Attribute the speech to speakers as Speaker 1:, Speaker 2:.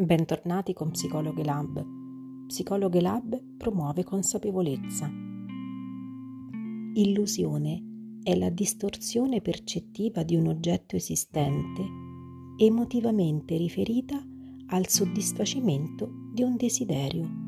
Speaker 1: Bentornati con Psicologhe Lab. Psicologhe Lab promuove consapevolezza. Illusione è la distorsione percettiva di un oggetto esistente emotivamente riferita al soddisfacimento di un desiderio.